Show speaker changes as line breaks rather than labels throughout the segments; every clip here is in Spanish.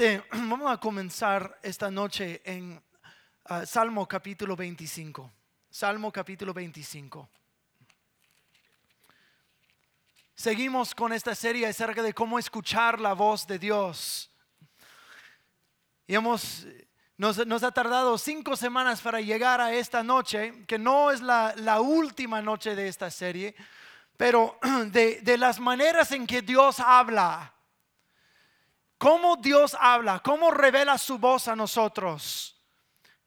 Vamos a comenzar esta noche en ah, Salmo capítulo 25. Salmo capítulo 25. Seguimos con esta serie acerca de cómo escuchar la voz de Dios. Y hemos, nos, ha tardado cinco semanas para llegar a esta noche, que no es la, última noche de esta serie, pero de las maneras en que Dios habla cómo Dios habla, cómo revela su voz a nosotros.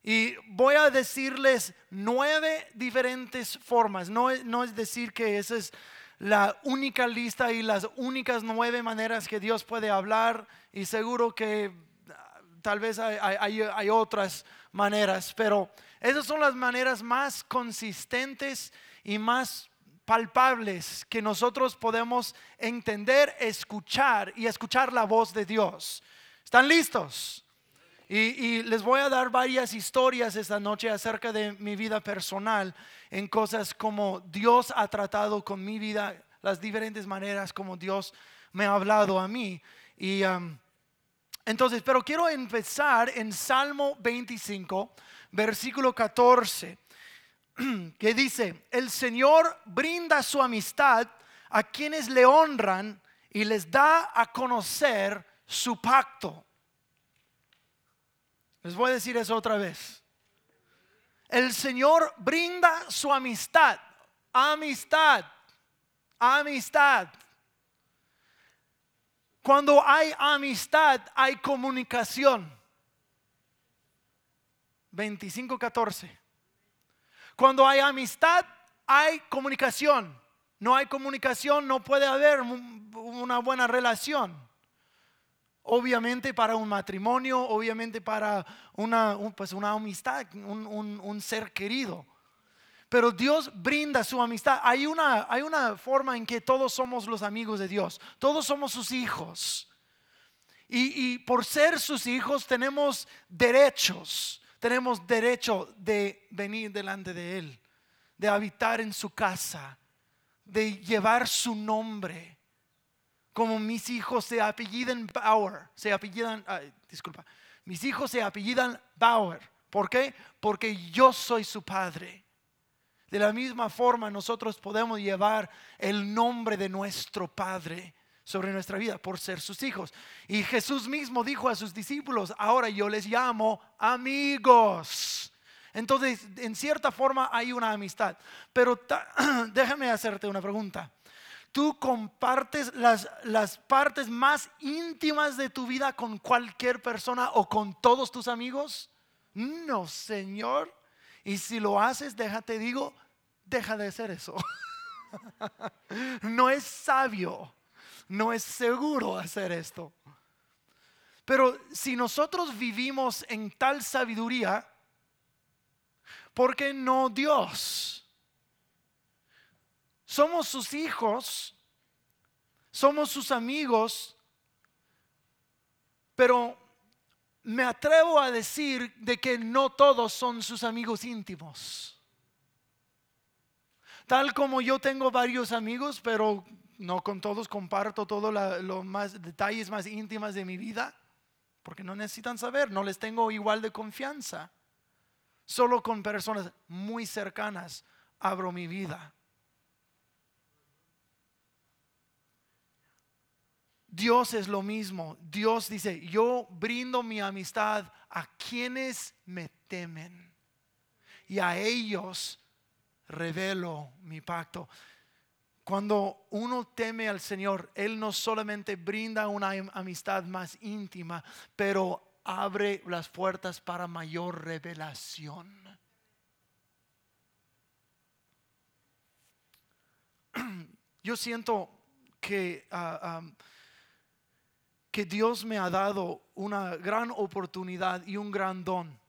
Y voy a decirles nueve diferentes formas. No, es decir que esa es la única lista y las únicas nueve maneras que Dios puede hablar. Y seguro que ah, tal vez hay otras maneras, pero esas son las maneras más consistentes y más palpables que nosotros podemos entender, escuchar y escuchar la voz de Dios. ¿Están listos? Y, les voy a dar varias historias esta noche acerca de mi vida personal, en cosas como Dios ha tratado con mi vida, las diferentes maneras como Dios me ha hablado a mí. Y um, entonces, pero quiero empezar en Salmo 25, versículo 14. que dice, el Señor brinda su amistad a quienes le honran y les da a conocer su pacto. Les voy a decir eso otra vez. El Señor brinda su amistad, amistad, amistad. Cuando hay amistad, hay comunicación. 25-14. Cuando hay amistad, hay comunicación. No hay comunicación, no puede haber una buena relación. Obviamente para un matrimonio, obviamente para una, pues amistad, un, ser querido. Pero Dios brinda su amistad. Hay una, hay una forma en que todos somos los amigos de Dios. Todos somos sus hijos. y por ser sus hijos tenemos derechos tenemos derecho de venir delante de Él, de habitar en su casa, de llevar su nombre. Como mis hijos se apellidan Bauer, se apellidan, disculpa, mis hijos se apellidan Bauer. ¿Por qué? Porque yo soy su padre. De la misma forma nosotros podemos llevar el nombre de nuestro Padre sobre nuestra vida por ser sus hijos. Y Jesús mismo dijo a sus discípulos, ahora yo les llamo amigos. Entonces, en cierta forma hay una amistad. Pero déjame hacerte una pregunta. ¿Tú compartes las, las partes más íntimas de tu vida con cualquier persona o con todos tus amigos? No, Señor. Y si lo haces, déjate digo, deja de hacer eso. no es sabio no es seguro hacer esto. Pero si nosotros vivimos en tal sabiduría, ¿por qué no Dios? Somos sus hijos, somos sus amigos, pero me atrevo a decir de que no todos son sus amigos íntimos. Tal como yo tengo varios amigos, pero no con todos comparto todos los más detalles más íntimas de mi vida, porque no necesitan saber, no les tengo igual de confianza. Solo con personas muy cercanas abro mi vida. Dios es lo mismo. Dios dice, yo brindo mi amistad a quienes me temen y a ellos revelo mi pacto. Cuando uno teme al Señor, Él no solamente brinda una amistad más íntima, pero abre las puertas para mayor revelación. Yo siento que, ah, que Dios me ha dado una gran oportunidad y un gran don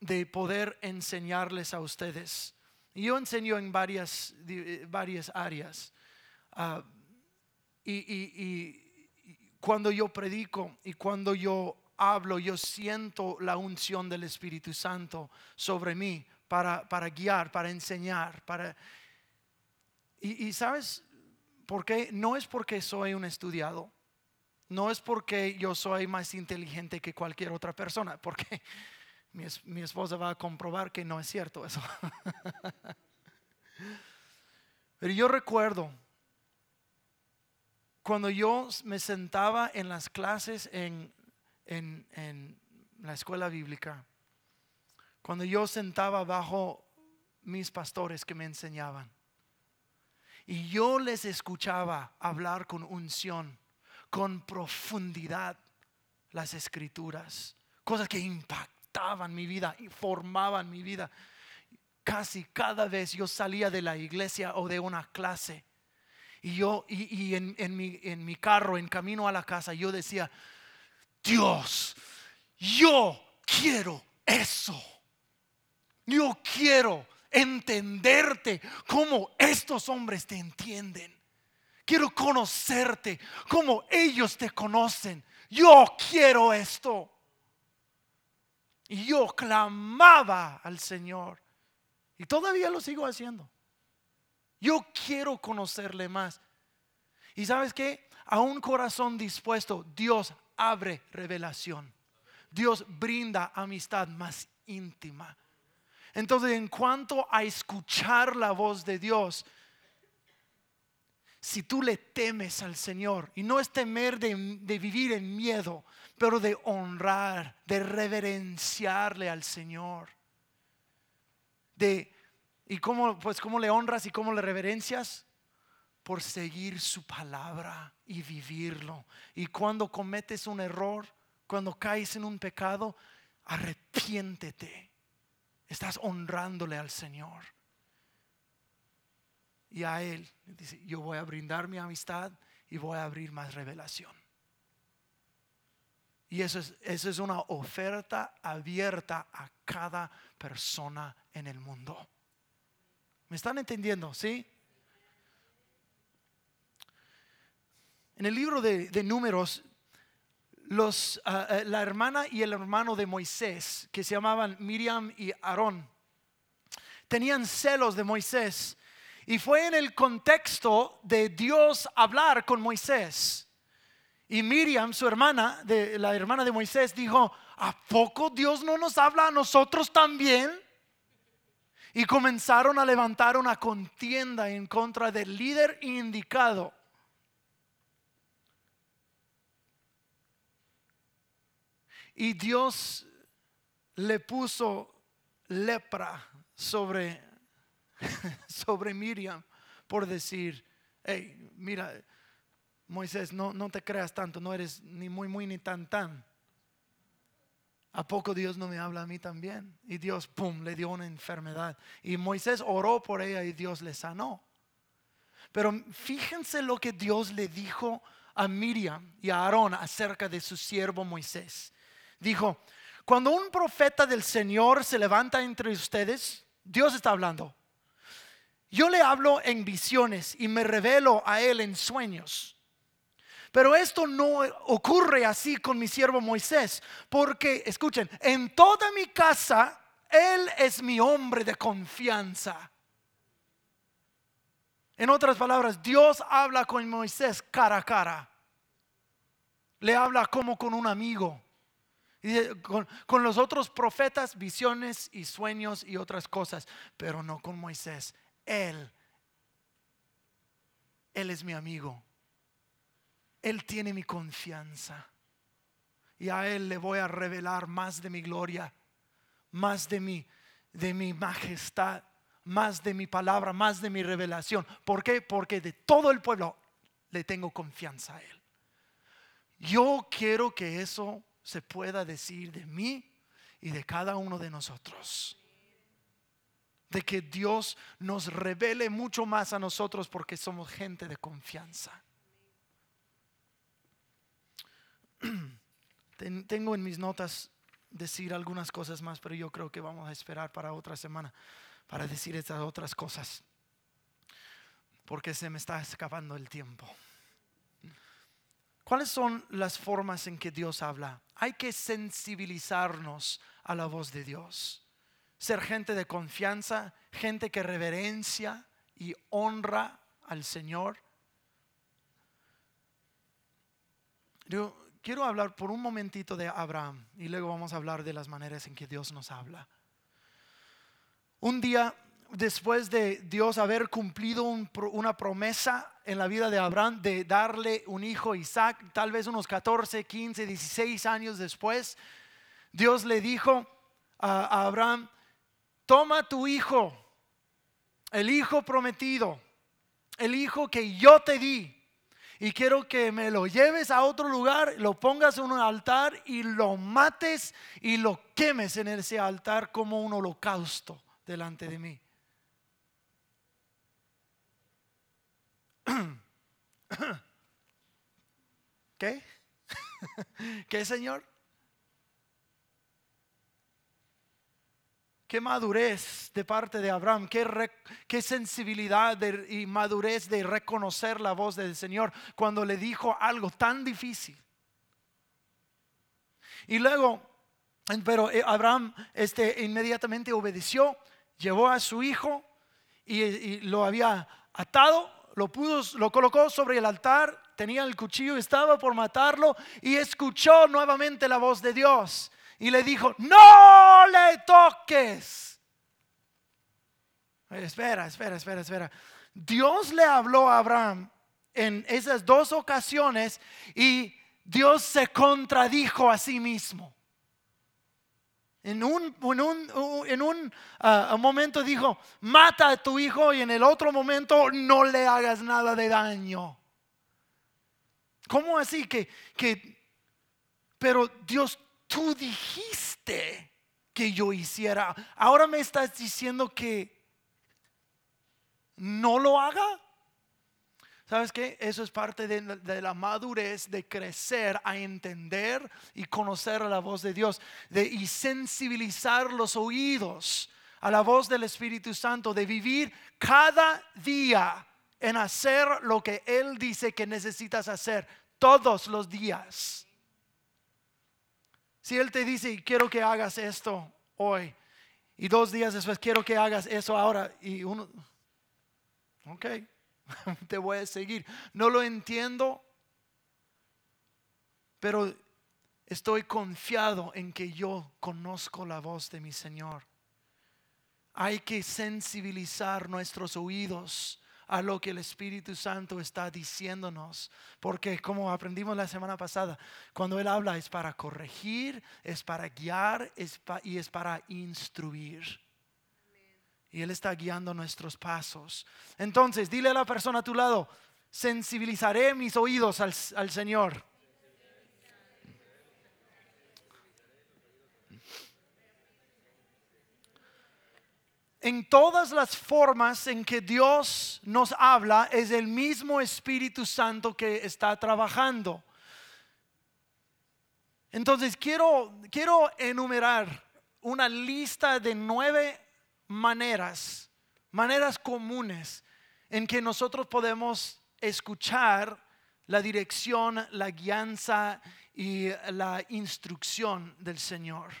de poder enseñarles a ustedes yo enseño en varias, eh, varias áreas. Ah, y, cuando yo predico y cuando yo hablo, yo siento la unción del Espíritu Santo sobre mí para, para guiar, para enseñar. Para... Y, y, sabes por qué? No es porque soy un estudiado. No es porque yo soy más inteligente que cualquier otra persona, porque mi, esposa va a comprobar que no es cierto eso. Pero yo recuerdo cuando yo me sentaba en las clases en, en, la escuela bíblica, cuando yo sentaba bajo mis pastores que me enseñaban, y yo les escuchaba hablar con unción, con profundidad las escrituras, cosas que mi vida y formaban mi vida. Casi cada vez yo salía de la iglesia o de una clase y yo y, en, mi, en mi carro, en camino a la casa, yo decía, Dios, yo quiero eso. Yo quiero entenderte como estos hombres te entienden. Quiero conocerte como ellos te conocen. Yo quiero esto. Y yo clamaba al Señor. Y todavía lo sigo haciendo. Yo quiero conocerle más. Y sabes qué? A un corazón dispuesto, Dios abre revelación. Dios brinda amistad más íntima. Entonces, en cuanto a escuchar la voz de Dios, si tú le temes al Señor, y no es temer de, vivir en miedo, pero de honrar, de reverenciarle al Señor, de, ¿y cómo, pues, cómo le honras y cómo le reverencias? Por seguir su palabra y vivirlo. Y cuando cometes un error, cuando caes en un pecado, arrepiéntete Estás honrándole al Señor. Y a Él dice, yo voy a brindar mi amistad y voy a abrir más revelación. Y eso es, es una oferta abierta a cada persona en el mundo. ¿Me están entendiendo? ¿Sí? En el libro de, de números los, ah, eh, la hermana y el hermano de Moisés, que se llamaban Miriam y Aarón, tenían celos de Moisés. Y fue en el contexto de Dios hablar con Moisés. Y Miriam, su hermana, de, la hermana de Moisés, dijo, ¿a poco Dios no nos habla a nosotros también? Y comenzaron a levantar una contienda en contra del líder indicado Y Dios le puso lepra sobre, sobre Miriam por decir, hey, mira, Moisés, no, no te creas tanto, no eres ni muy, muy, ni tan, tan. ¿A poco Dios no me habla a mí también? Y Dios, pum, le dio una enfermedad. Y Moisés oró por ella y Dios le sanó. Pero fíjense lo que Dios le dijo a Miriam y a Aarón acerca de su siervo Moisés dijo, cuando un profeta del Señor se levanta entre ustedes, Dios está hablando. Yo le hablo en visiones y me revelo a él en sueños. Pero esto no ocurre así con mi siervo Moisés, porque, escuchen, en toda mi casa, él es mi hombre de confianza. En otras palabras, Dios habla con Moisés cara a cara. Le habla como con un amigo con, los otros profetas, visiones y sueños y otras cosas, pero no con Moisés. Él, Él es mi amigo. Él tiene mi confianza. Y a Él le voy a revelar más de mi gloria, más de mi, de mi majestad, más de mi palabra, más de mi revelación. ¿Por qué? Porque de todo el pueblo le tengo confianza a Él. Yo quiero que eso se pueda decir de mí y de cada uno de nosotros. De que Dios nos revele mucho más a nosotros porque somos gente de confianza. Tengo en mis notas decir algunas cosas más, pero yo creo que vamos a esperar para otra semana para decir estas otras cosas. Porque se me está escapando el tiempo. ¿Cuáles son las formas en que Dios habla? Hay que sensibilizarnos a la voz de Dios. Ser gente de confianza, gente que reverencia y honra al Señor. Quiero hablar por un momentito de Abraham y luego vamos a hablar de las maneras en que Dios nos habla. Un día después de Dios haber cumplido una promesa en la vida de Abraham de darle un hijo Isaac, tal vez unos 14, 15, 16 años después, Dios le dijo a Abraham, toma tu hijo, el hijo prometido, el hijo que yo te di, y quiero que me lo lleves a otro lugar, lo pongas en un altar y lo mates y lo quemes en ese altar como un holocausto delante de mí. ¿Qué? ¿Qué, Señor? Qué madurez de parte de Abraham, qué, sensibilidad y madurez de reconocer la voz del Señor cuando le dijo algo tan difícil. Y luego, pero eh, Abraham este, inmediatamente obedeció, llevó a su hijo y, lo había atado, lo, pudo, lo colocó sobre el altar, tenía el cuchillo, estaba por matarlo y escuchó nuevamente la voz de Dios y le dijo, no le toques. Espera, espera, espera, espera. Dios le habló a Abraham en esas dos ocasiones y Dios se contradijo a sí mismo. En un, en un, ah, momento dijo, mata a tu hijo y en el otro momento no le hagas nada de daño. ¿Cómo así que, que pero Dios tú dijiste que yo hiciera. Ahora me estás diciendo que no lo haga. ¿Sabes qué? Eso es parte de, la madurez de crecer a entender y conocer la voz de Dios de, y sensibilizar los oídos a la voz del Espíritu Santo, de vivir cada día en hacer lo que Él dice que necesitas hacer todos los días. Si Él te dice, quiero que hagas esto hoy, y dos días después quiero que hagas eso ahora, y uno, ok, te voy a seguir. No lo entiendo, pero estoy confiado en que yo conozco la voz de mi Señor. Hay que sensibilizar nuestros oídos a lo que el Espíritu Santo está diciéndonos. Porque como aprendimos la semana pasada, cuando Él habla es para corregir, es para guiar y es para instruir. Y Él está guiando nuestros pasos. Entonces, dile a la persona a tu lado, sensibilizaré mis oídos al, al Señor. En todas las formas en que Dios nos habla es el mismo Espíritu Santo que está trabajando. Entonces quiero, quiero enumerar una lista de nueve maneras, maneras comunes en que nosotros podemos escuchar la dirección, la guianza y la instrucción del Señor,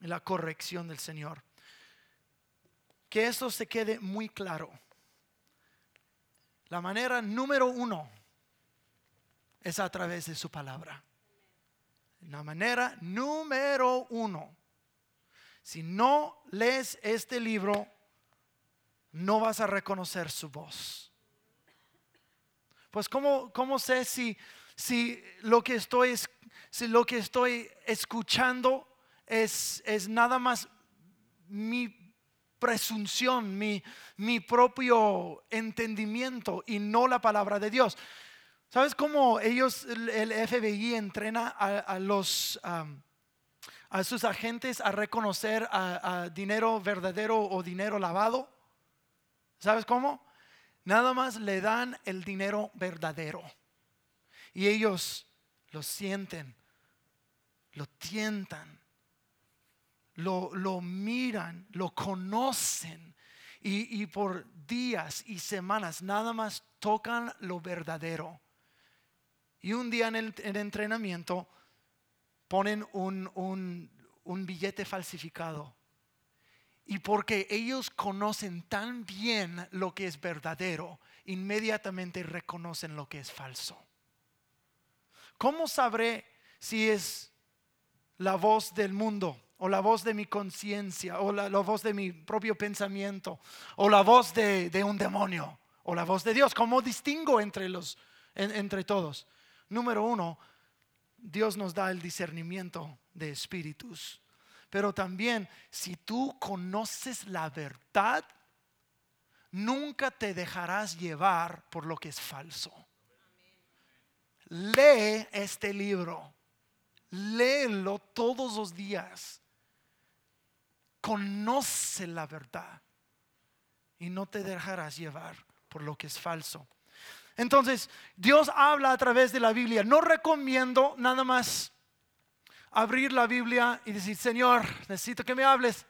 la corrección del Señor que esto se quede muy claro. La manera número uno es a través de su palabra. La manera número uno. Si no lees este libro, no vas a reconocer su voz. Pues ¿cómo, cómo sé si, si, lo que estoy, si lo que estoy escuchando es, es nada más mi presunción, mi, mi propio entendimiento y no la palabra de Dios. ¿Sabes cómo ellos, el FBI entrena a, los, a sus agentes a reconocer a, dinero verdadero o dinero lavado? ¿Sabes cómo? Nada más le dan el dinero verdadero. Y ellos lo sienten, lo tientan lo, miran, lo conocen y, por días y semanas nada más tocan lo verdadero. Y un día en el, entrenamiento ponen un, un billete falsificado. Y porque ellos conocen tan bien lo que es verdadero, inmediatamente reconocen lo que es falso. ¿Cómo sabré si es la voz del mundo? O la voz de mi conciencia, o la, voz de mi propio pensamiento, o la voz de, un demonio, o la voz de Dios. ¿Cómo distingo entre, los, entre todos? Número uno, Dios nos da el discernimiento de espíritus. Pero también, si tú conoces la verdad, nunca te dejarás llevar por lo que es falso. Lee este libro, léelo todos los días conoce la verdad y no te dejarás llevar por lo que es falso. Entonces, Dios habla a través de la Biblia. No recomiendo nada más abrir la Biblia y decir, Señor, necesito que me hables.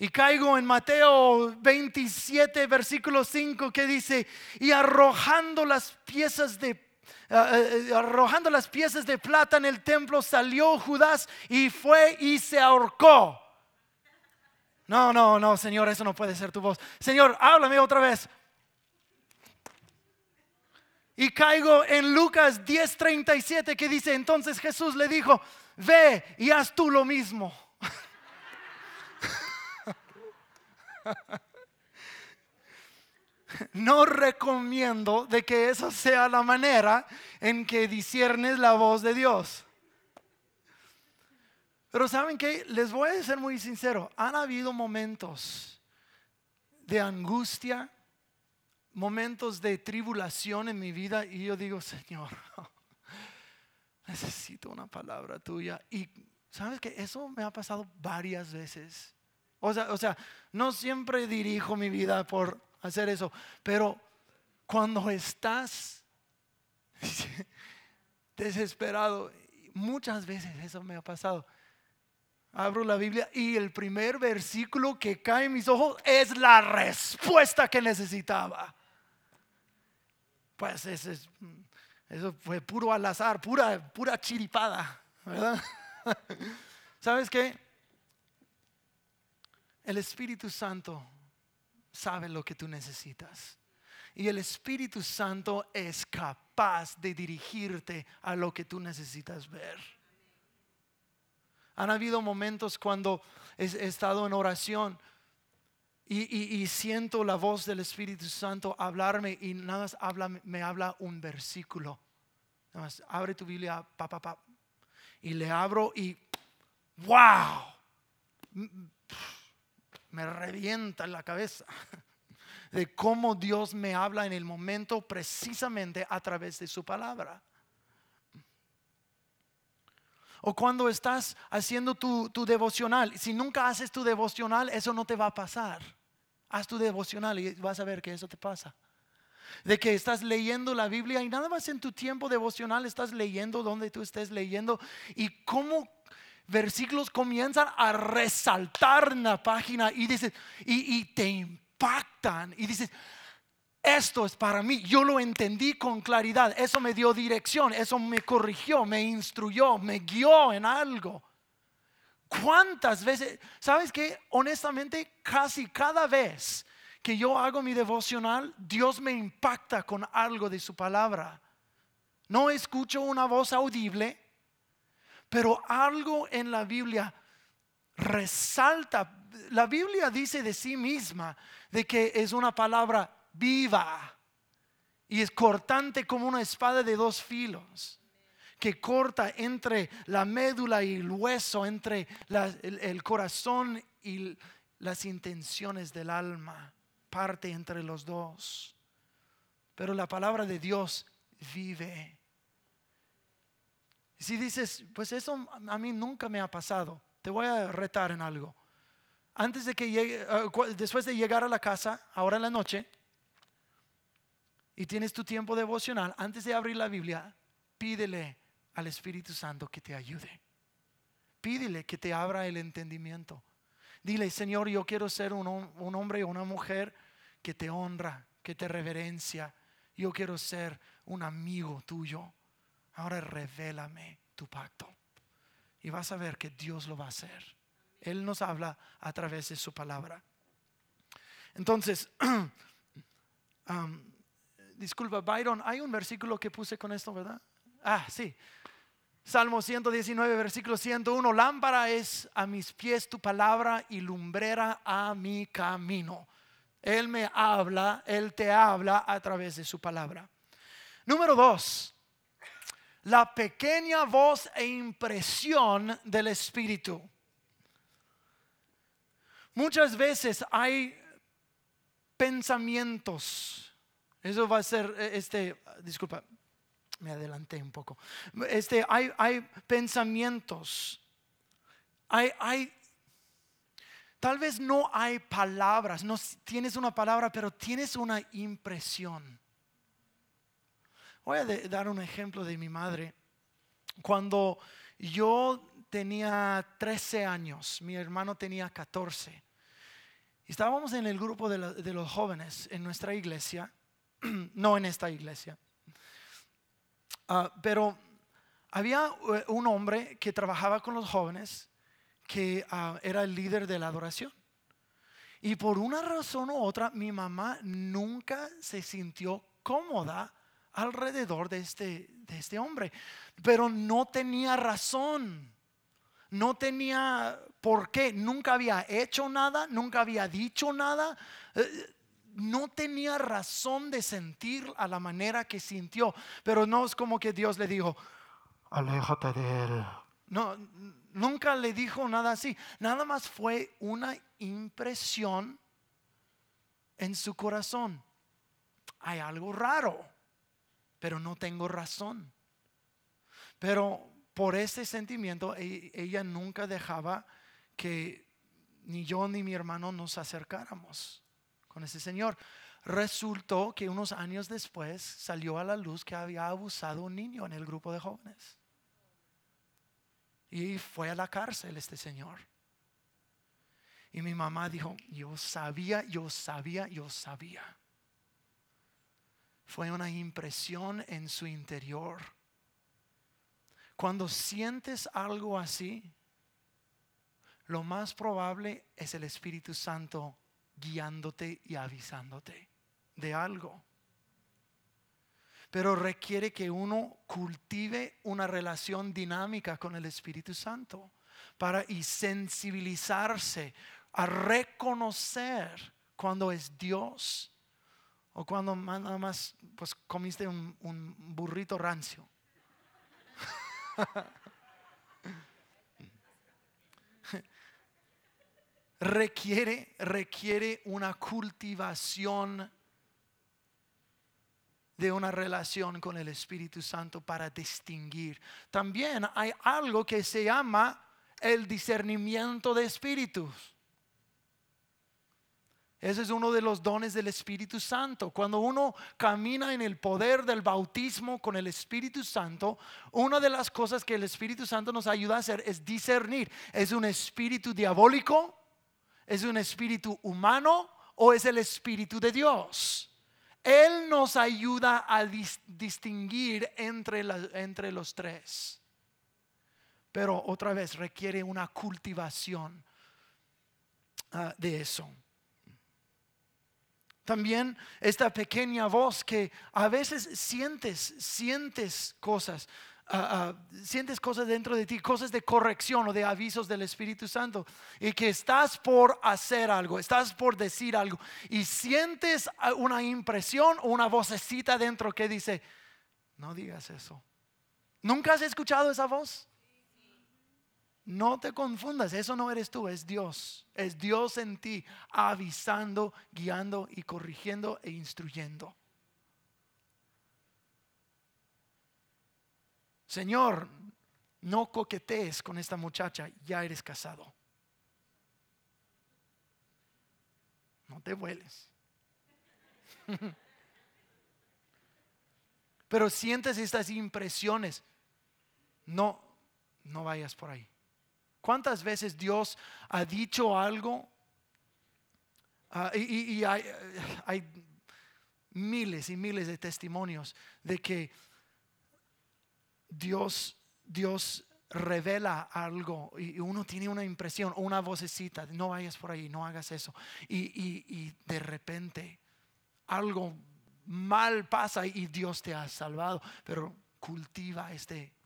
Y caigo en Mateo 27, versículo 5, que dice, y arrojando las piezas de arrojando las piezas de plata en el templo, salió Judas y fue y se ahorcó. No, no, no, Señor, eso no puede ser tu voz. Señor, háblame otra vez. Y caigo en Lucas 10:37 que dice, entonces Jesús le dijo, ve y haz tú lo mismo. no recomiendo de que esa sea la manera en que disiernes la voz de Dios. Pero saben que les voy a ser muy sincero, han habido momentos de angustia, momentos de tribulación en mi vida y yo digo, Señor, necesito una palabra tuya. Y sabes que eso me ha pasado varias veces. O sea, o sea, no siempre dirijo mi vida por hacer eso. Pero cuando estás desesperado, muchas veces eso me ha pasado. Abro la Biblia y el primer versículo que cae en mis ojos es la respuesta que necesitaba. Pues eso, eso fue puro al azar, pura, pura chiripada, ¿verdad? ¿Sabes qué? El Espíritu Santo sabe lo que tú necesitas. Y el Espíritu Santo es capaz de dirigirte a lo que tú necesitas ver. Han habido momentos cuando he, estado en oración y, siento la voz del Espíritu Santo hablarme y nada más habla, me habla un versículo. Nada más abre tu Biblia, pa, pa, pa, y le abro y wow me revienta en la cabeza de cómo Dios me habla en el momento precisamente a través de su palabra. O cuando estás haciendo tu, devocional, si nunca haces tu devocional, eso no te va a pasar. Haz tu devocional y vas a ver que eso te pasa. De que estás leyendo la Biblia y nada más en tu tiempo devocional estás leyendo donde tú estés leyendo y cómo versículos comienzan a resaltar en la página y dices, y, te impactan y dices, esto es para mí, yo lo entendí con claridad, eso me dio dirección, eso me corrigió, me instruyó, me guió en algo. ¿Cuántas veces? ¿Sabes que Honestamente, casi cada vez que yo hago mi devocional, Dios me impacta con algo de su palabra. No escucho una voz audible, pero algo en la Biblia resalta. La Biblia dice de sí misma de que es una palabra viva y es cortante como una espada de dos filos que corta entre la médula y el hueso, entre el, corazón y las intenciones del alma, parte entre los dos. Pero la palabra de Dios vive si dices, pues eso a mí nunca me ha pasado, te voy a retar en algo. Antes de que llegue, ah, después de llegar a la casa, ahora en la noche, y tienes tu tiempo devocional, antes de abrir la Biblia, pídele al Espíritu Santo que te ayude. Pídele que te abra el entendimiento. Dile, Señor, yo quiero ser un, un hombre o una mujer que te honra, que te reverencia. Yo quiero ser un amigo tuyo. Ahora revélame tu pacto. Y vas a ver que Dios lo va a hacer. Él nos habla a través de su palabra. Entonces, disculpa, Byron, hay un versículo que puse con esto, ¿verdad? Ah, sí. Salmo 119, versículo 101. Lámpara es a mis pies tu palabra y lumbrera a mi camino. Él me habla, Él te habla a través de su palabra. Número dos, la pequeña voz e impresión del Espíritu. Muchas veces hay pensamientos. Eso va a ser, eh, este, disculpa, me adelanté un poco. Este, hay, hay pensamientos. Hay, hay, tal vez no hay palabras, no tienes una palabra, pero tienes una impresión. Voy a dar un ejemplo de mi madre. Cuando yo tenía 13 años, mi hermano tenía 14. Estábamos en el grupo de, los jóvenes en nuestra iglesia, no en esta iglesia, ah, pero había eh, un hombre que trabajaba con los jóvenes que ah, era el líder de la adoración. Y por una razón u otra, mi mamá nunca se sintió cómoda alrededor de este, de este hombre, pero no tenía razón no tenía por qué, nunca había hecho nada, nunca había dicho nada, eh, no tenía razón de sentir a la manera que sintió, pero no es como que Dios le dijo, aléjate de él. No, nunca le dijo nada así, nada más fue una impresión en su corazón. Hay algo raro, pero no tengo razón. Pero por ese sentimiento e, ella nunca dejaba que ni yo ni mi hermano nos acercáramos con ese señor. Resultó que unos años después salió a la luz que había abusado un niño en el grupo de jóvenes. Y fue a la cárcel este señor. Y mi mamá dijo, yo sabía, yo sabía, yo sabía. Fue una impresión en su interior cuando sientes algo así, lo más probable es el Espíritu Santo guiándote y avisándote de algo. Pero requiere que uno cultive una relación dinámica con el Espíritu Santo para y sensibilizarse a reconocer cuando es Dios o cuando nada más pues comiste un, burrito rancio. requiere, requiere una cultivación de una relación con el Espíritu Santo para distinguir. También hay algo que se llama el discernimiento de espíritus. Ese es uno de los dones del Espíritu Santo. Cuando uno camina en el poder del bautismo con el Espíritu Santo, una de las cosas que el Espíritu Santo nos ayuda a hacer es discernir. ¿Es un espíritu diabólico? ¿Es un espíritu humano? ¿O es el Espíritu de Dios? Él nos ayuda a distinguir entre, entre los tres. Pero otra vez requiere una cultivación ah, de eso. También esta pequeña voz que a veces sientes, sientes cosas, ah, ah, sientes cosas dentro de ti, cosas de corrección o de avisos del Espíritu Santo, y que estás por hacer algo, estás por decir algo, y sientes una impresión o una vocecita dentro que dice, no digas eso. ¿Nunca has escuchado esa voz? No te confundas, eso no eres tú, es Dios. Es Dios en ti avisando, guiando y corrigiendo e instruyendo. Señor, no coquetees con esta muchacha, ya eres casado. No te vueles. Pero sientes estas impresiones. No, no vayas por ahí. ¿Cuántas veces Dios ha dicho algo? Ah, y, hay, miles y miles de testimonios de que Dios, Dios revela algo y uno tiene una impresión una vocecita, no vayas por ahí, no hagas eso. Y, de repente algo mal pasa y Dios te ha salvado, pero cultiva este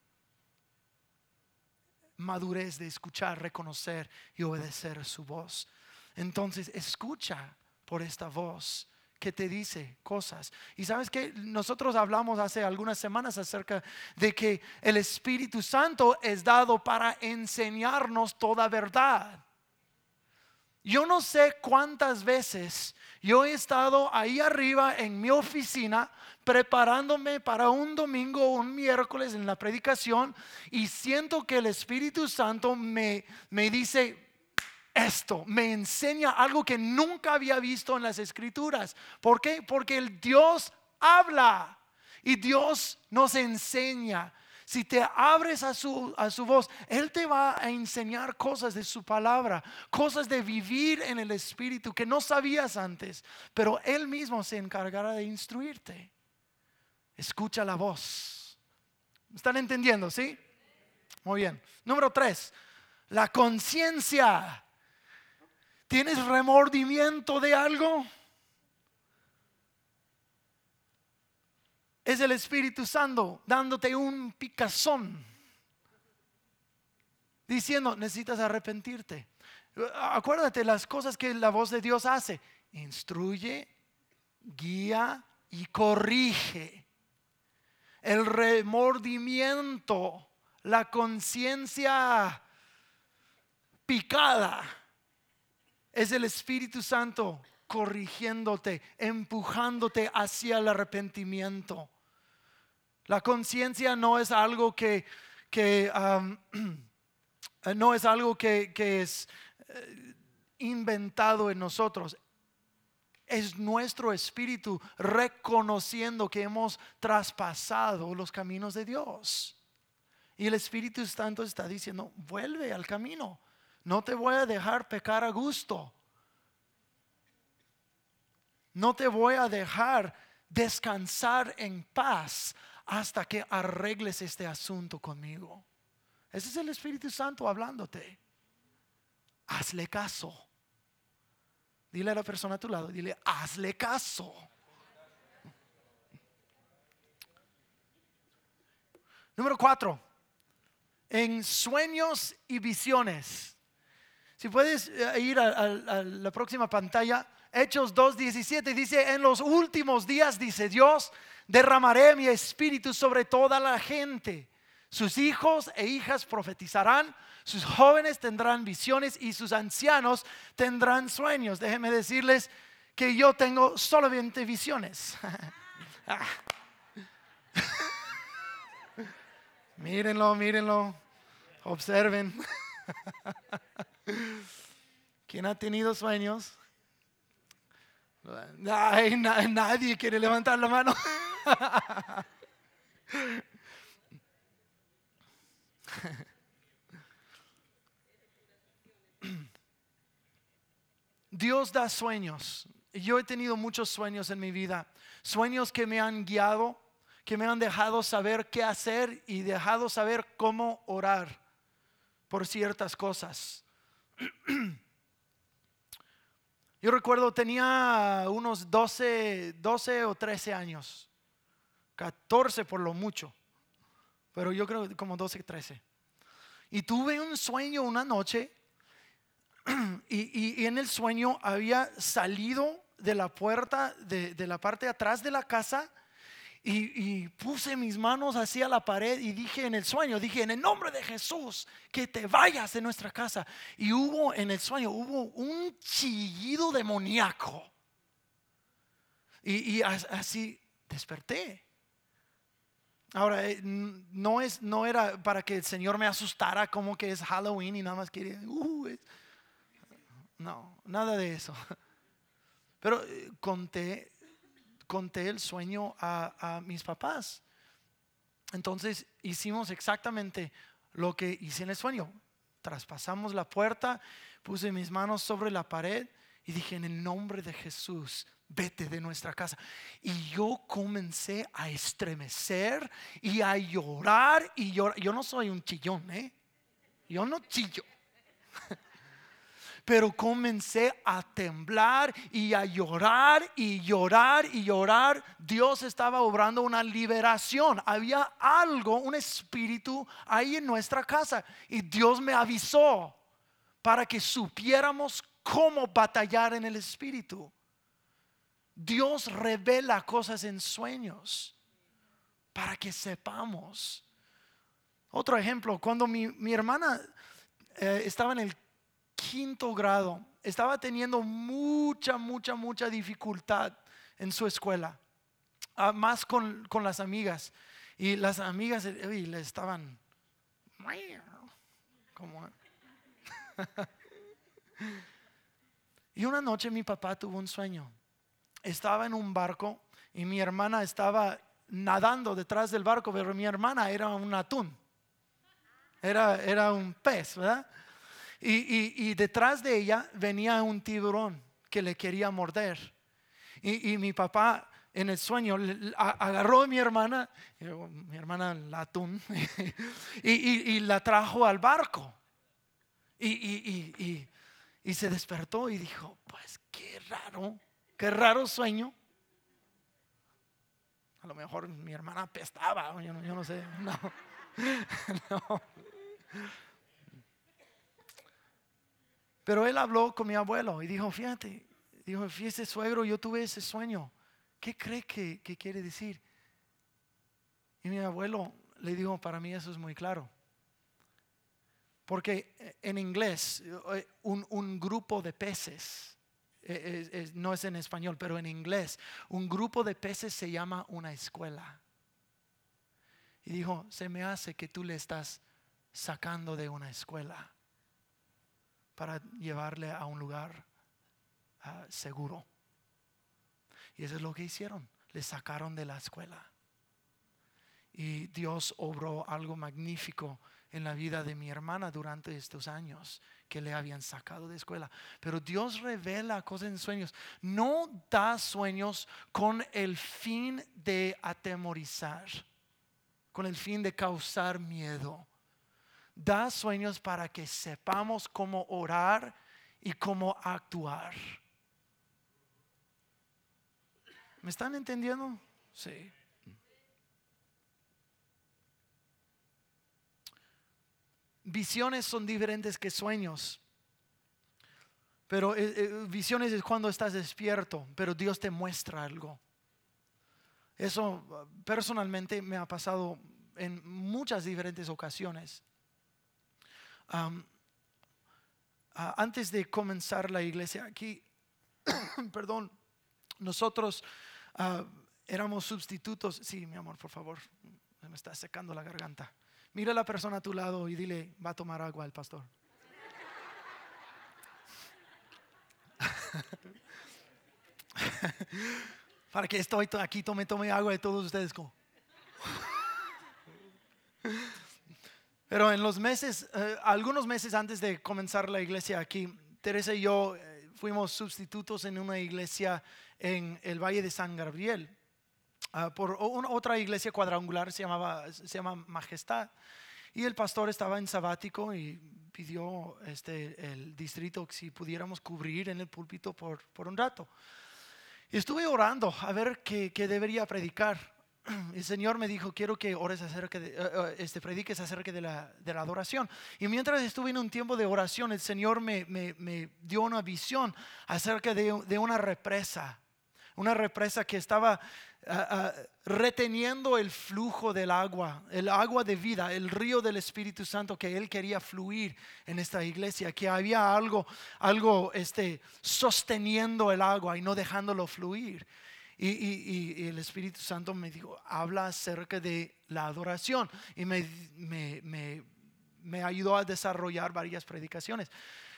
madurez de escuchar, reconocer y obedecer su voz. Entonces, escucha por esta voz que te dice cosas. Y sabes que nosotros hablamos hace algunas semanas acerca de que el Espíritu Santo es dado para enseñarnos toda verdad. Yo no sé cuántas veces yo he estado ahí arriba en mi oficina preparándome para un domingo o un miércoles en la predicación y siento que el Espíritu Santo me, me dice, esto me enseña algo que nunca había visto en las escrituras. ¿Por qué? Porque el Dios habla y Dios nos enseña. Si te abres a su, a su voz, Él te va a enseñar cosas de su palabra, cosas de vivir en el Espíritu que no sabías antes, pero Él mismo se encargará de instruirte. Escucha la voz. ¿Están entendiendo? ¿Sí? Muy bien. Número tres, la conciencia. ¿Tienes remordimiento de algo? Es el Espíritu Santo dándote un picazón, diciendo, necesitas arrepentirte. Acuérdate las cosas que la voz de Dios hace. Instruye, guía y corrige. El remordimiento, la conciencia picada, es el Espíritu Santo corrigiéndote, empujándote hacia el arrepentimiento. La conciencia no es algo que, no es algo que, es eh, inventado en nosotros. Es nuestro espíritu reconociendo que hemos traspasado los caminos de Dios. Y el Espíritu Santo está diciendo, vuelve al camino. No te voy a dejar pecar a gusto. No te voy a dejar descansar en paz hasta que arregles este asunto conmigo. Ese es el Espíritu Santo hablándote. Hazle caso. Dile a la persona a tu lado, dile, hazle caso. Número cuatro, en sueños y visiones. Si puedes eh, ir a, la próxima pantalla, Hechos 2.17 dice, en los últimos días, dice Dios, derramaré mi espíritu sobre toda la gente. Sus hijos e hijas profetizarán, sus jóvenes tendrán visiones y sus ancianos tendrán sueños. Déjenme decirles que yo tengo solamente visiones. mírenlo, mírenlo, observen. ¿Quién ha tenido sueños? Nadie quiere levantar la mano. Dios da sueños. Yo he tenido muchos sueños en mi vida. Sueños que me han guiado, que me han dejado saber qué hacer y dejado saber cómo orar por ciertas cosas. Yo recuerdo tenía unos 12, 12 o 13 años, 14 por lo mucho, pero yo creo como 12, 13. Y tuve un sueño una noche y, en el sueño había salido de la puerta de, de la parte de atrás de la casa y, puse mis manos hacia la pared y dije en el sueño, dije en el nombre de Jesús, que te vayas de nuestra casa. Y hubo en el sueño, hubo un chillido demoníaco. Y, así desperté. Ahora, eh, no, es, no era para que el Señor me asustara como que es Halloween y nada más quería, uh, no, nada de eso. Pero eh, conté conté el sueño a, mis papás. Entonces hicimos exactamente lo que hice en el sueño. Traspasamos la puerta, puse mis manos sobre la pared y dije, en el nombre de Jesús, vete de nuestra casa. Y yo comencé a estremecer y a llorar y llorar. Yo no soy un chillón, ¿eh? Yo no chillo. pero comencé a temblar y a llorar y llorar y llorar. Dios estaba obrando una liberación. Había algo, un espíritu ahí en nuestra casa. Y Dios me avisó para que supiéramos cómo batallar en el espíritu. Dios revela cosas en sueños para que sepamos. Otro ejemplo, cuando mi, hermana eh, estaba en el quinto grado, estaba teniendo mucha, mucha, mucha dificultad en su escuela, ah, más con, las amigas. Y las amigas le estaban como... y una noche mi papá tuvo un sueño. Estaba en un barco y mi hermana estaba nadando detrás del barco, pero mi hermana era un atún. Era, era un pez, ¿verdad? Y, detrás de ella venía un tiburón que le quería morder. Y, mi papá en el sueño agarró a mi hermana, mi hermana la atún, y, la trajo al barco. Y, se despertó y dijo, pues qué raro, qué raro sueño. A lo mejor mi hermana apestaba, yo no, yo no sé. No. no. Pero él habló con mi abuelo y dijo, fíjate, dijo, fíjate suegro, yo tuve ese sueño. ¿Qué cree que, quiere decir? Y mi abuelo le dijo, para mí eso es muy claro. Porque en inglés, eh, un, grupo de peces, eh, no es en español, pero en inglés, un grupo de peces se llama una escuela. Y dijo, se me hace que tú le estás sacando de una escuela para llevarle a un lugar ah, seguro. Y eso es lo que hicieron. Le sacaron de la escuela. Y Dios obró algo magnífico en la vida de mi hermana durante estos años que le habían sacado de escuela. Pero Dios revela cosas en sueños. No da sueños con el fin de atemorizar, con el fin de causar miedo da sueños para que sepamos cómo orar y cómo actuar. ¿Me están entendiendo? Sí. Visiones son diferentes que sueños. Pero eh, eh, visiones es cuando estás despierto, pero Dios te muestra algo. Eso personalmente me ha pasado en muchas diferentes ocasiones. Ah, antes de comenzar la iglesia aquí, perdón, nosotros ah, éramos sustitutos. Sí, mi amor, por favor, me está secando la garganta. Mira a la persona a tu lado y dile, va a tomar agua el pastor. Para que estoy aquí, tome, tome agua de todos ustedes. Pero en los meses, eh, algunos meses antes de comenzar la iglesia aquí, Teresa y yo eh, fuimos sustitutos en una iglesia en el Valle de San Gabriel. Ah, por otra iglesia cuadrangular se, llamaba, se llama Majestad. Y el pastor estaba en sabático y pidió este, el distrito si pudiéramos cubrir en el púlpito por, por un rato. Y estuve orando a ver qué, qué debería predicar. el Señor me dijo, quiero que ores acerca de, eh, eh, este, prediques acerca de la, de la, adoración. Y mientras estuve en un tiempo de oración, el Señor me, dio una visión acerca de, de, una represa, una represa que estaba ah, ah, reteniendo el flujo del agua, el agua de vida, el río del Espíritu Santo que Él quería fluir en esta iglesia, que había algo, algo este, sosteniendo el agua y no dejándolo fluir. Y, el Espíritu Santo me dijo, habla acerca de la adoración. Y me, me, ayudó a desarrollar varias predicaciones.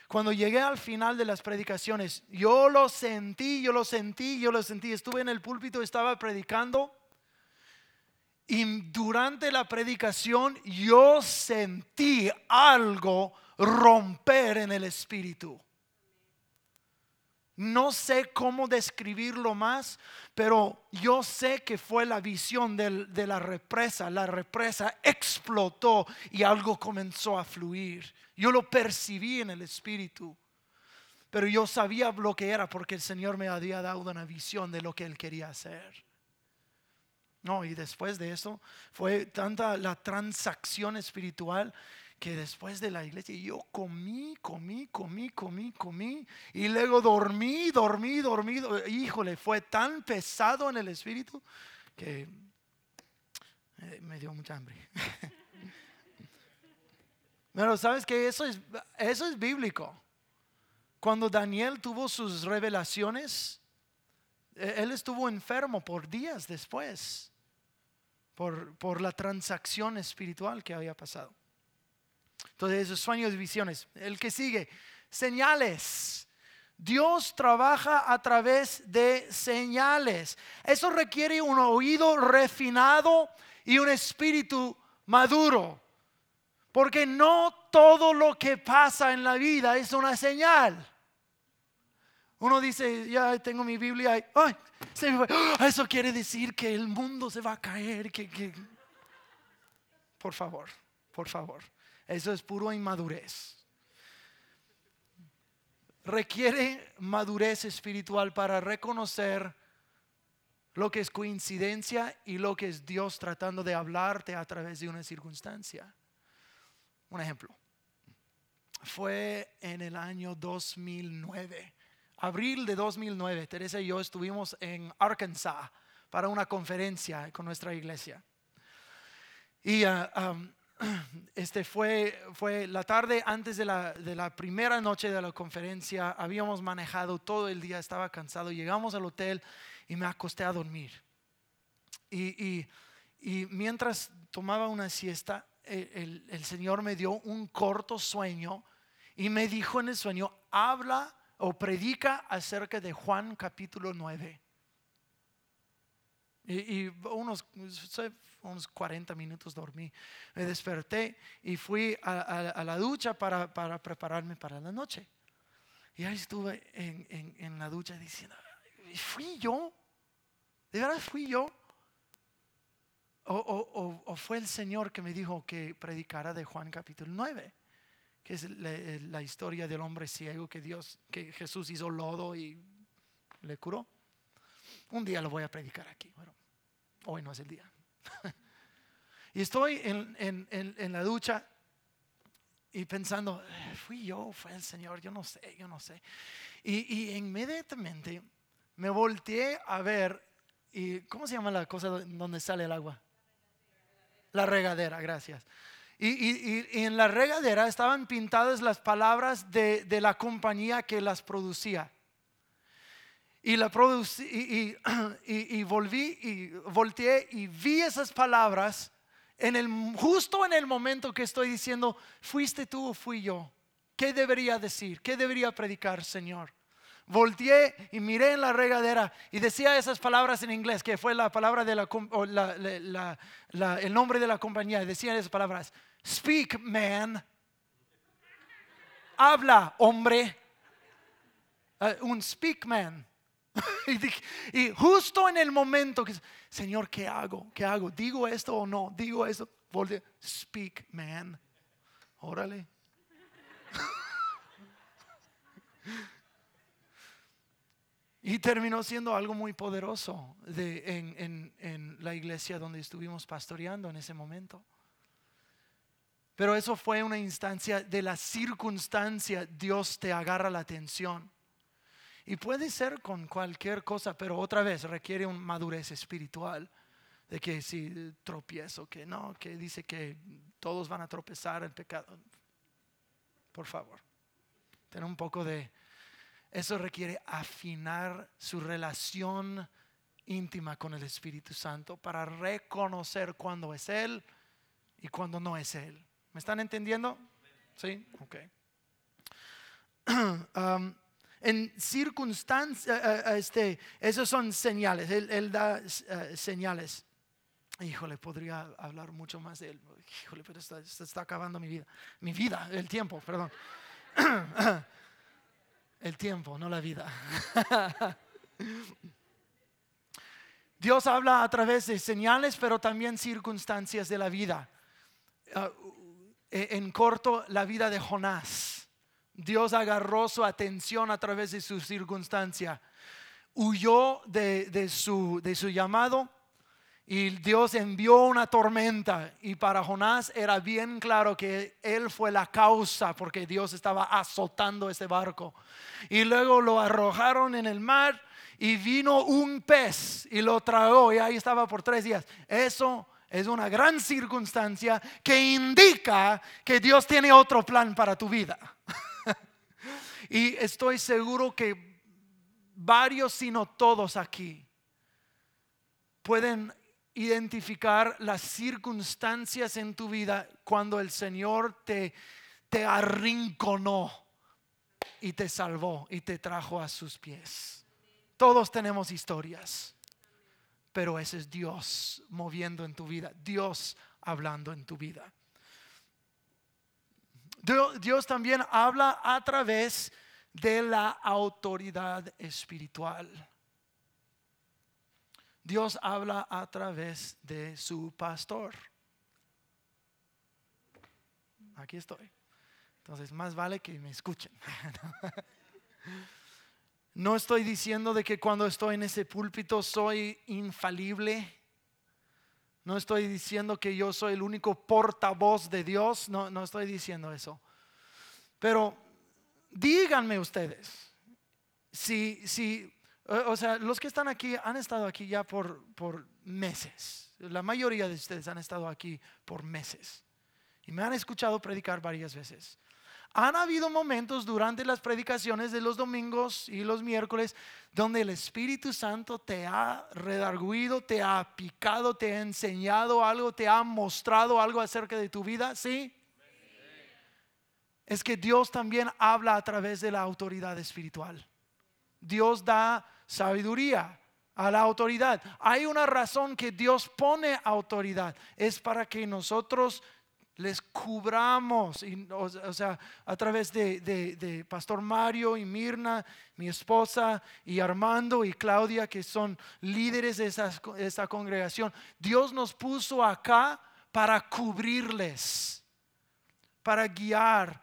Cuando llegué al final de las predicaciones, yo lo sentí, yo lo sentí, yo lo sentí. Estuve en el púlpito, estaba predicando. Y durante la predicación yo sentí algo romper en el espíritu. No sé cómo describirlo más, pero yo sé que fue la visión de la represa. La represa explotó y algo comenzó a fluir. Yo lo percibí en el espíritu. pero yo sabía lo que era porque el Señor me había dado una visión de lo que Él quería hacer. No, y después de eso fue tanta la transacción espiritual que después de la iglesia yo comí, comí, comí, comí, comí y luego dormí, dormí, dormí. Híjole, fue tan pesado en el espíritu que eh, me dio mucha hambre. Pero sabes que eso es, eso es bíblico. Cuando Daniel tuvo sus revelaciones, e, él estuvo enfermo por días después, por, por la transacción espiritual que había pasado. Entonces, esos sueños y visiones. El que sigue, señales. Dios trabaja a través de señales. Eso requiere un oído refinado y un espíritu maduro. Porque no todo lo que pasa en la vida es una señal. Uno dice, ya tengo mi Biblia, ay, ¡Ah! eso quiere decir que el mundo se va a caer. que... Por favor, por favor. Eso es puro inmadurez. Requiere madurez espiritual para reconocer lo que es coincidencia y lo que es Dios tratando de hablarte a través de una circunstancia. Un ejemplo. Fue en el año 2009, abril de 2009, Teresa y yo estuvimos en Arkansas para una conferencia con nuestra iglesia. Y um, este fue, fue la tarde antes de la, de la, primera noche de la conferencia, habíamos manejado todo el día, estaba cansado, llegamos al hotel y me acosté a dormir. Y, y, y mientras tomaba una siesta, el, el, Señor me dio un corto sueño y me dijo en el sueño, habla o predica acerca de Juan capítulo 9. Y, y unos, unos 40 minutos dormí. Me desperté y fui a, la ducha para, prepararme para la noche. Y ahí estuve en, la ducha diciendo, ¿fui yo? ¿De verdad fui yo? O, fue el Señor que me dijo que predicara de Juan capítulo 9, que es la, historia del hombre ciego que Dios, que Jesús hizo lodo y le curó. Un día lo voy a predicar aquí. Bueno, hoy no es el día. y estoy en, la ducha y pensando, fui yo, fue el Señor, yo no sé, yo no sé. Y, inmediatamente me volteé a ver, y, ¿cómo se llama la cosa donde sale el agua? La regadera, gracias. Y, en la regadera estaban pintadas las palabras de, de la compañía que las producía y la producí y, volví y volteé y vi esas palabras en el justo en el momento que estoy diciendo, fuiste tú o fui yo. ¿Qué debería decir? ¿Qué debería predicar, Señor? Volteé y miré en la regadera y decía esas palabras en inglés, que fue la palabra de la, el nombre de la compañía. Decían esas palabras: Speak, man. Habla, hombre. Uh, un speak man. y, justo en el momento que, Señor, ¿qué hago? ¿Qué hago? ¿Digo esto o no? ¿Digo esto? Volte, speak, man. Órale. y terminó siendo algo muy poderoso de, en, en la iglesia donde estuvimos pastoreando en ese momento. Pero eso fue una instancia de la circunstancia, Dios te agarra la atención. Y puede ser con cualquier cosa, pero otra vez requiere una madurez espiritual. De que si tropiezo, que no, que dice que todos van a tropezar el pecado. Por favor, ten un poco de... Eso requiere afinar su relación íntima con el Espíritu Santo para reconocer cuando es Él y cuando no es Él. ¿Me están entendiendo? Sí, ok. Um, en circunstancias, eh, eh, este, esos son señales, él, da eh, señales. Híjole, podría hablar mucho más de él. Híjole, pero está, acabando mi vida. Mi vida, el tiempo, perdón. El tiempo, no la vida. Dios habla a través de señales, pero también circunstancias de la vida. Ah, en corto, la vida de Jonás Dios agarró su atención a través de su circunstancia. Huyó de, de, su, de su llamado y Dios envió una tormenta y para Jonás era bien claro que él fue la causa porque Dios estaba azotando ese barco. Y luego lo arrojaron en el mar y vino un pez y lo tragó y ahí estaba por tres días. Eso es una gran circunstancia que indica que Dios tiene otro plan para tu vida. y estoy seguro que varios, si no todos aquí, pueden identificar las circunstancias en tu vida cuando el Señor te, te arrinconó y te salvó y te trajo a sus pies. Todos tenemos historias, pero ese es Dios moviendo en tu vida, Dios hablando en tu vida. Dios también habla a través de la autoridad espiritual. Dios habla a través de su pastor. Aquí estoy. Entonces, más vale que me escuchen. No estoy diciendo de que cuando estoy en ese púlpito soy infalible. No estoy diciendo que yo soy el único portavoz de Dios. No, no estoy diciendo eso. Pero díganme ustedes, si, si o sea, los que están aquí han estado aquí ya por, por meses. La mayoría de ustedes han estado aquí por meses. Y me han escuchado predicar varias veces. Han habido momentos durante las predicaciones de los domingos y los miércoles donde el Espíritu Santo te ha redarguido, te ha picado, te ha enseñado algo, te ha mostrado algo acerca de tu vida, ¿sí? Es que Dios también habla a través de la autoridad espiritual. Dios da sabiduría a la autoridad. Hay una razón que Dios pone autoridad. Es para que nosotros les cubramos, o, sea, a través de, Pastor Mario y Mirna, mi esposa, y Armando y Claudia, que son líderes de esa, congregación. Dios nos puso acá para cubrirles, para guiar,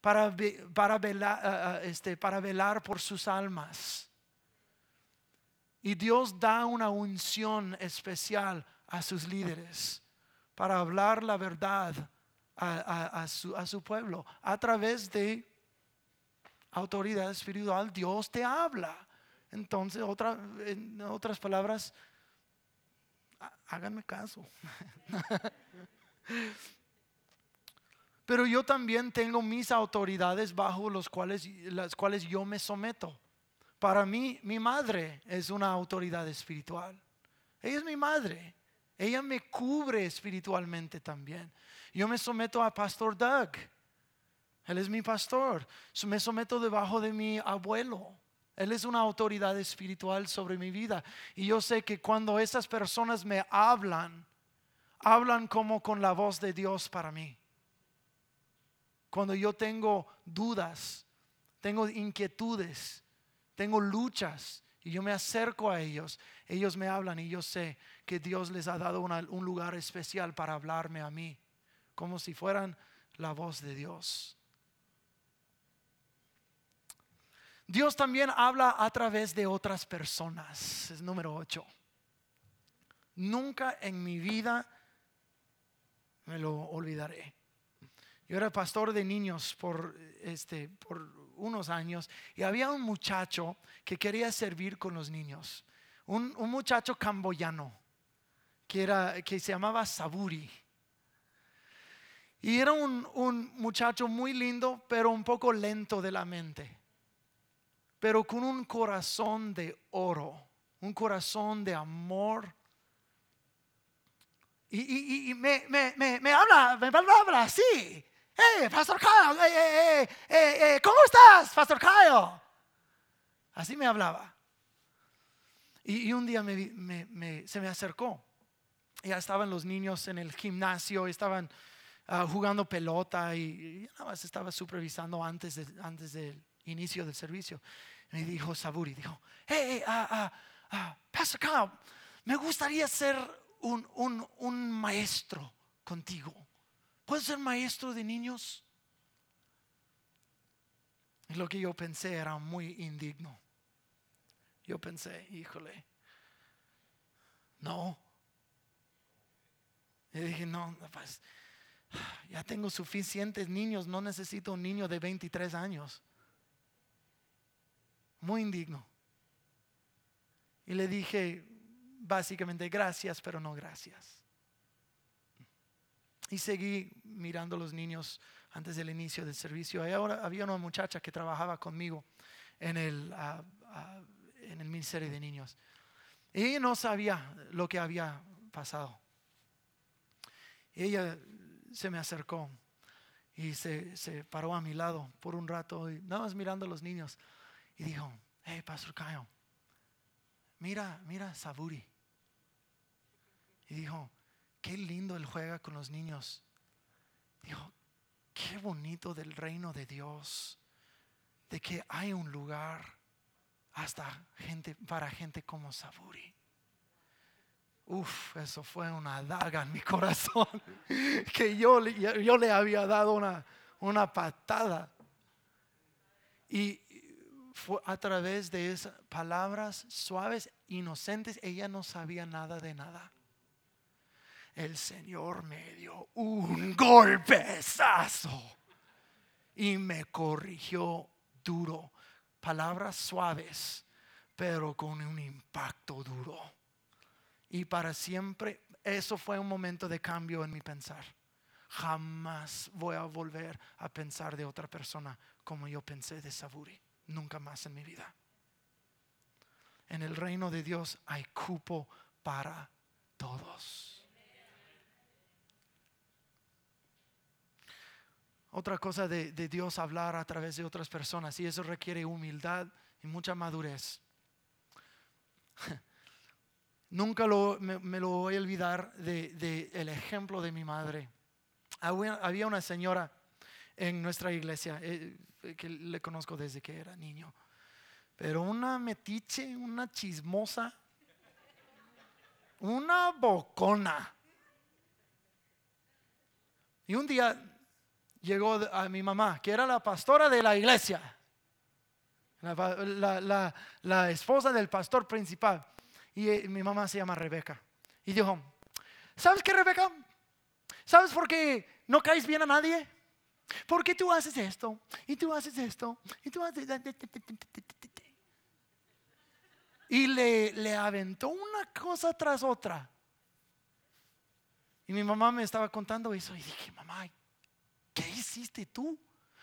para, para, velar, este, para velar por sus almas. Y Dios da una unción especial a sus líderes para hablar la verdad a, su, pueblo. A través de autoridad espiritual, Dios te habla. Entonces, en otras palabras, háganme caso. Pero yo también tengo mis autoridades bajo los cuales, las cuales yo me someto. Para mí, mi madre es una autoridad espiritual. Ella es mi madre. Ella me cubre espiritualmente también. Yo me someto a Pastor Doug. Él es mi pastor. Me someto debajo de mi abuelo. Él es una autoridad espiritual sobre mi vida. Y yo sé que cuando esas personas me hablan, hablan como con la voz de Dios para mí. Cuando yo tengo dudas, tengo inquietudes, tengo luchas y yo me acerco a ellos, ellos me hablan y yo sé que Dios les ha dado un lugar especial para hablarme a mí, como si fueran la voz de Dios. Dios también habla a través de otras personas. Es número 8. Nunca en mi vida me lo olvidaré. Yo era pastor de niños por, este, por unos años y había un muchacho que quería servir con los niños. Un, muchacho camboyano que, era, que se llamaba Saburi. Y era un, un muchacho muy lindo, pero un poco lento de la mente. Pero con un corazón de oro, un corazón de amor. Y, me, me, me, me, habla, me habla así. Hey, Pastor Kyle, hey, hey, hey, ¿cómo estás, Pastor Kyle? Así me hablaba. Y, un día se me acercó. Ya estaban los niños en el gimnasio, estaban ah, jugando pelota y, nada más estaba supervisando antes, del inicio del servicio. Me dijo Saburi, dijo, hey, uh, uh, Pastor me gustaría ser un, maestro contigo. ¿Puedes ser maestro de niños? Lo que yo pensé era muy indigno. Yo pensé, híjole, no. Y dije, no, pues ya tengo suficientes niños, no necesito un niño de 23 años. Muy indigno. Y le dije básicamente gracias, pero no gracias. Y seguí mirando a los niños antes del inicio del servicio. Y ahora había una muchacha que trabajaba conmigo en el, ah, ah, en el Ministerio de Niños. Ella no sabía lo que había pasado. Ella se me acercó y se, paró a mi lado por un rato y nada más mirando a los niños y dijo, hey, Pastor Cayo, mira, mira Saburi. Y dijo, qué lindo él juega con los niños. Dijo, qué bonito del reino de Dios, de que hay un lugar hasta gente, para gente como Saburi. Uf, eso fue una daga en mi corazón, que yo, yo le había dado una, una patada. Y fue a través de esas palabras suaves, inocentes, ella no sabía nada de nada. El Señor me dio un golpezazo y me corrigió duro. Palabras suaves, pero con un impacto duro. Y para siempre, eso fue un momento de cambio en mi pensar. Jamás voy a volver a pensar de otra persona como yo pensé de Saburi nunca más en mi vida. En el reino de Dios hay cupo para todos. Otra cosa de, Dios hablar a través de otras personas y eso requiere humildad y mucha madurez. Nunca me, lo voy a olvidar del de, ejemplo de mi madre. Había una señora en nuestra iglesia, eh, que le conozco desde que era niño. Pero una metiche, una chismosa, una bocona. Y un día llegó a mi mamá, que era la pastora de la iglesia, la, esposa del pastor principal. Y eh, mi mamá se llama Rebeca. Y dijo, ¿sabes qué, Rebeca? ¿Sabes por qué no caes bien a nadie? ¿Por qué tú haces esto? Y tú haces esto. Y tú haces... Y le, le aventó una cosa tras otra. Y mi mamá me estaba contando eso y dije, mamá, ¿qué hiciste tú?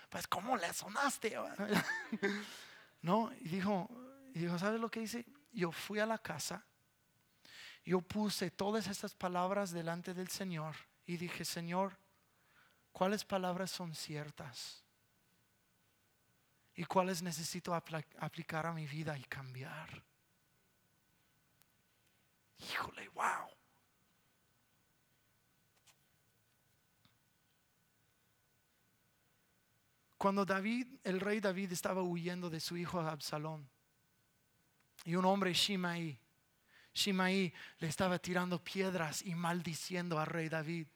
Pues, ¿cómo le sonaste? no, y dijo, y dijo, ¿sabes lo que hice? Yo fui a la casa, yo puse todas estas palabras delante del Señor y dije, Señor, ¿Cuáles palabras son ciertas? ¿Y cuáles necesito aplicar a mi vida y cambiar? Híjole, wow. Cuando David, el rey David estaba huyendo de su hijo Absalón, y un hombre Shimei, Shimei le estaba tirando piedras y maldiciendo al rey David.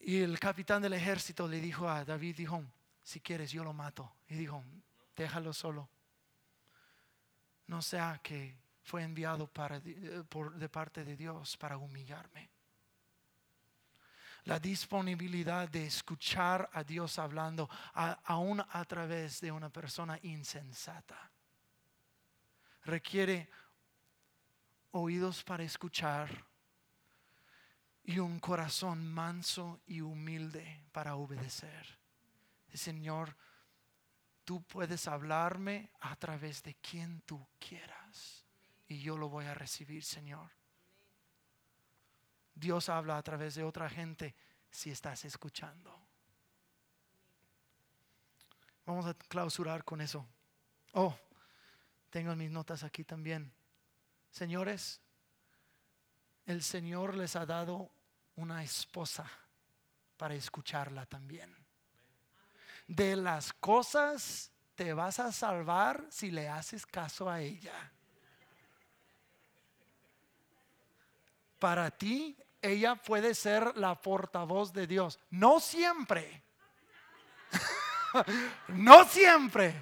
Y el capitán del ejército le dijo a David, dijo, si quieres yo lo mato. Y dijo, déjalo solo. No sea que fue enviado para, por, de parte de Dios para humillarme. La disponibilidad de escuchar a Dios hablando aún a través de una persona insensata. Requiere oídos para escuchar y un corazón manso y humilde para obedecer. Señor, tú puedes hablarme a través de quien tú quieras y yo lo voy a recibir, Señor. Dios habla a través de otra gente si estás escuchando. Vamos a clausurar con eso. Oh, tengo mis notas aquí también. Señores, el Señor les ha dado una esposa para escucharla también. De las cosas te vas a salvar si le haces caso a ella. Para ti, ella puede ser la portavoz de Dios. No siempre. no siempre.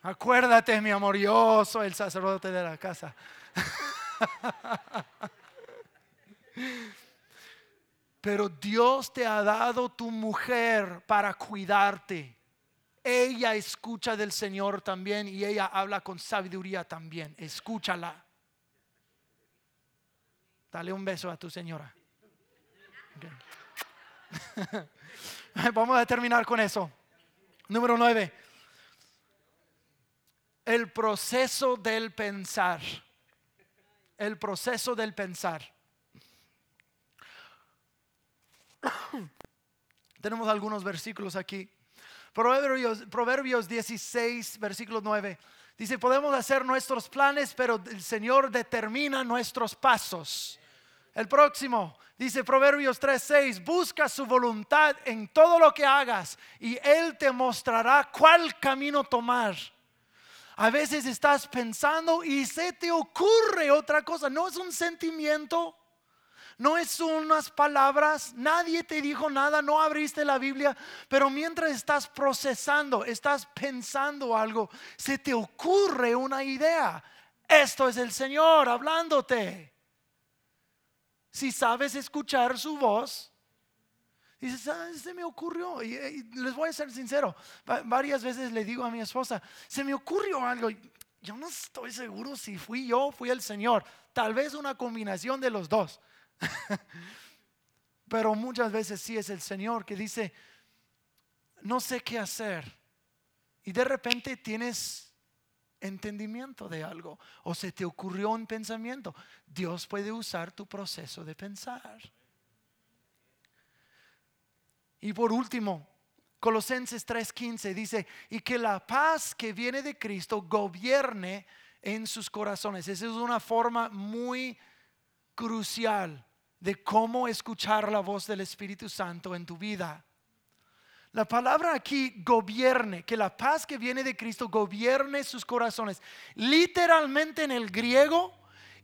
Acuérdate, mi amor, yo soy el sacerdote de la casa. Pero Dios te ha dado tu mujer para cuidarte. Ella escucha del Señor también y ella habla con sabiduría también. Escúchala. Dale un beso a tu señora. Vamos a terminar con eso. Número nueve. El proceso del pensar. El proceso del pensar. Tenemos algunos versículos aquí. Proverbios, Proverbios 16, versículo 9. Dice, podemos hacer nuestros planes, pero el Señor determina nuestros pasos. El próximo, dice Proverbios 3:6, busca su voluntad en todo lo que hagas y Él te mostrará cuál camino tomar. A veces estás pensando y se te ocurre otra cosa, no es un sentimiento, no es unas palabras, nadie te dijo nada, no abriste la Biblia, pero mientras estás procesando, estás pensando algo, se te ocurre una idea. Esto es el Señor hablándote si sabes escuchar su voz, dices, ah, se me ocurrió. Y, les voy a ser sincero, varias veces le digo a mi esposa, se me ocurrió algo. Yo no estoy seguro si fui yo o fui el Señor. Tal vez una combinación de los dos. Pero muchas veces sí es el Señor que dice, no sé qué hacer. Y de repente tienes entendimiento de algo o se te ocurrió un pensamiento. Dios puede usar tu proceso de pensar. Y por último, Colosenses 3:15 dice, y que la paz que viene de Cristo gobierne en sus corazones. Esa es una forma muy crucial de cómo escuchar la voz del Espíritu Santo en tu vida. La palabra aquí gobierne, que la paz que viene de Cristo gobierne sus corazones. Literalmente en el griego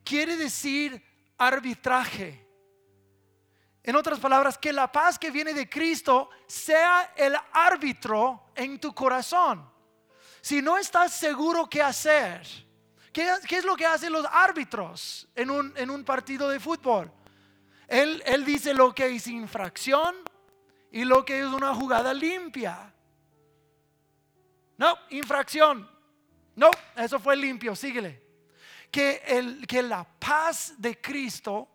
quiere decir arbitraje. En otras palabras, que la paz que viene de Cristo sea el árbitro en tu corazón. Si no estás seguro qué hacer, ¿qué, es lo que hacen los árbitros en un, partido de fútbol? Él, él dice lo que es infracción, y lo que es una jugada limpia. No, infracción. No, eso fue limpio, síguele. Que, el, que la paz de Cristo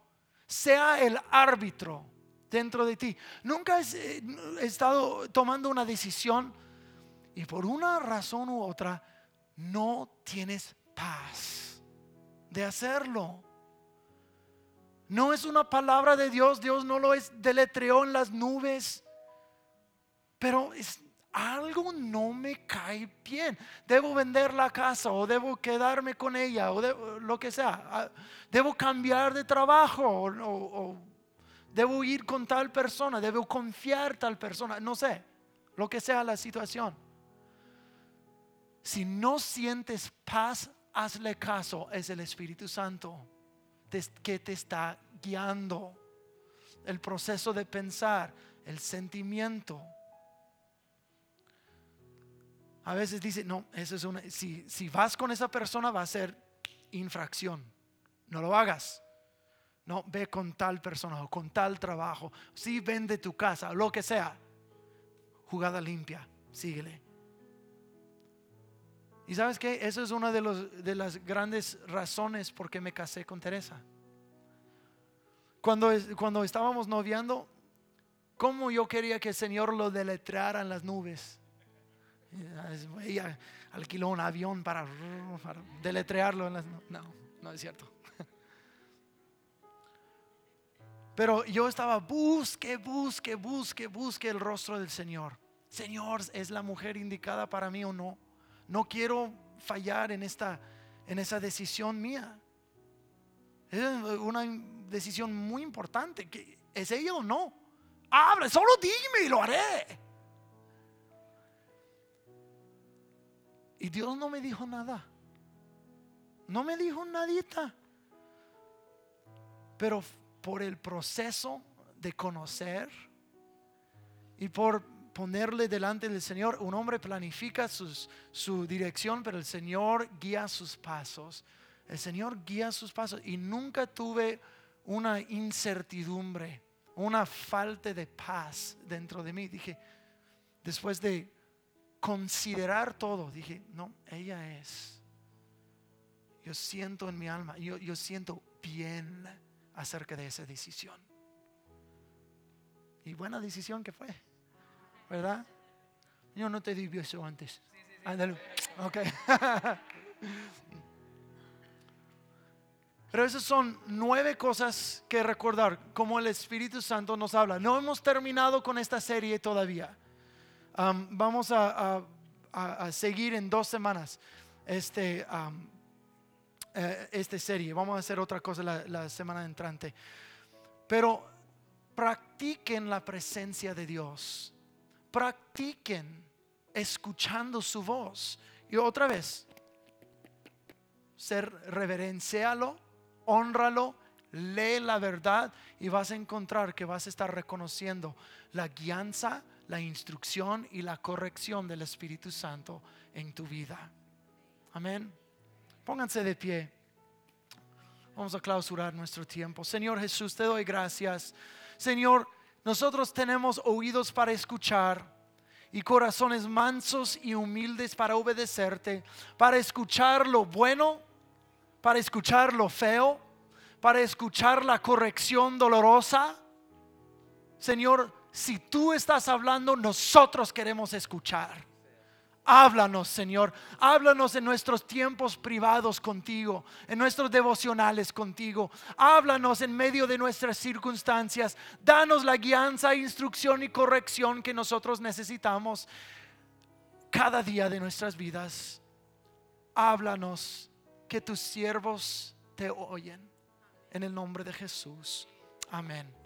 sea el árbitro dentro de ti. Nunca eh, he estado tomando una decisión y por una razón u otra no tienes paz de hacerlo. No es una palabra de Dios, Dios no lo es deletreó en las nubes pero es, algo no me cae bien. Debo vender la casa o debo quedarme con ella o lo que sea. Ah, debo cambiar de trabajo o, debo ir con tal persona, debo confiar tal persona, no sé, lo que sea la situación. Si no sientes paz, hazle caso, es el Espíritu Santo que te está guiando. El proceso de pensar, el sentimiento a veces dice, no, eso es una, si, si vas con esa persona va a ser infracción. No lo hagas. No, ve con tal persona o con tal trabajo. Si vende tu casa, lo que sea. Jugada limpia, síguele. Y sabes que eso es una de, los, de las grandes razones por qué me casé con Teresa. Cuando, cuando estábamos noviando, ¿cómo yo quería que el Señor lo deletreara en las nubes? Ella alquiló un avión para, deletrearlo. no, no es cierto. Pero yo estaba, busque, busque, busque, busque el rostro del Señor. Señor, ¿es la mujer indicada para mí o no? No quiero fallar en, esta, en esa decisión mía. Es una decisión muy importante. ¿Es ella o no? Habla, solo dime y lo haré. Y Dios no me dijo nada. No me dijo nadita. Pero por el proceso de conocer y por ponerle delante del Señor. Un hombre planifica su dirección, pero el Señor guía sus pasos. El Señor guía sus pasos y nunca tuve una incertidumbre, una falta de paz dentro de mí. Dije, después de considerar todo, dije, no, ella es. Yo siento en mi alma, yo, yo siento bien acerca de esa decisión. Y buena decisión que fue, ¿verdad? Yo no te di eso antes. Ándale. Ok. Pero esas son nueve cosas que recordar, como el Espíritu Santo nos habla. No hemos terminado con esta serie todavía. Vamos a, seguir en dos semanas este, eh, esta serie. Vamos a hacer otra cosa la, la semana entrante. Pero practiquen la presencia de Dios. Practiquen escuchando su voz. Y otra vez, ser reverencialo honralo, lee la verdad y vas a encontrar que vas a estar reconociendo la guianza, la instrucción y la corrección del Espíritu Santo en tu vida. Amén. Pónganse de pie. Vamos a clausurar nuestro tiempo. Señor Jesús, te doy gracias. Señor, nosotros tenemos oídos para escuchar y corazones mansos y humildes para obedecerte, para escuchar lo bueno para escuchar lo feo, para escuchar la corrección dolorosa. Señor, si tú estás hablando, nosotros queremos escuchar. Háblanos, Señor. Háblanos en nuestros tiempos privados contigo, en nuestros devocionales contigo. Háblanos en medio de nuestras circunstancias. Danos la guianza, instrucción y corrección que nosotros necesitamos cada día de nuestras vidas. Háblanos que tus siervos te oyen. En el nombre de Jesús. Amén.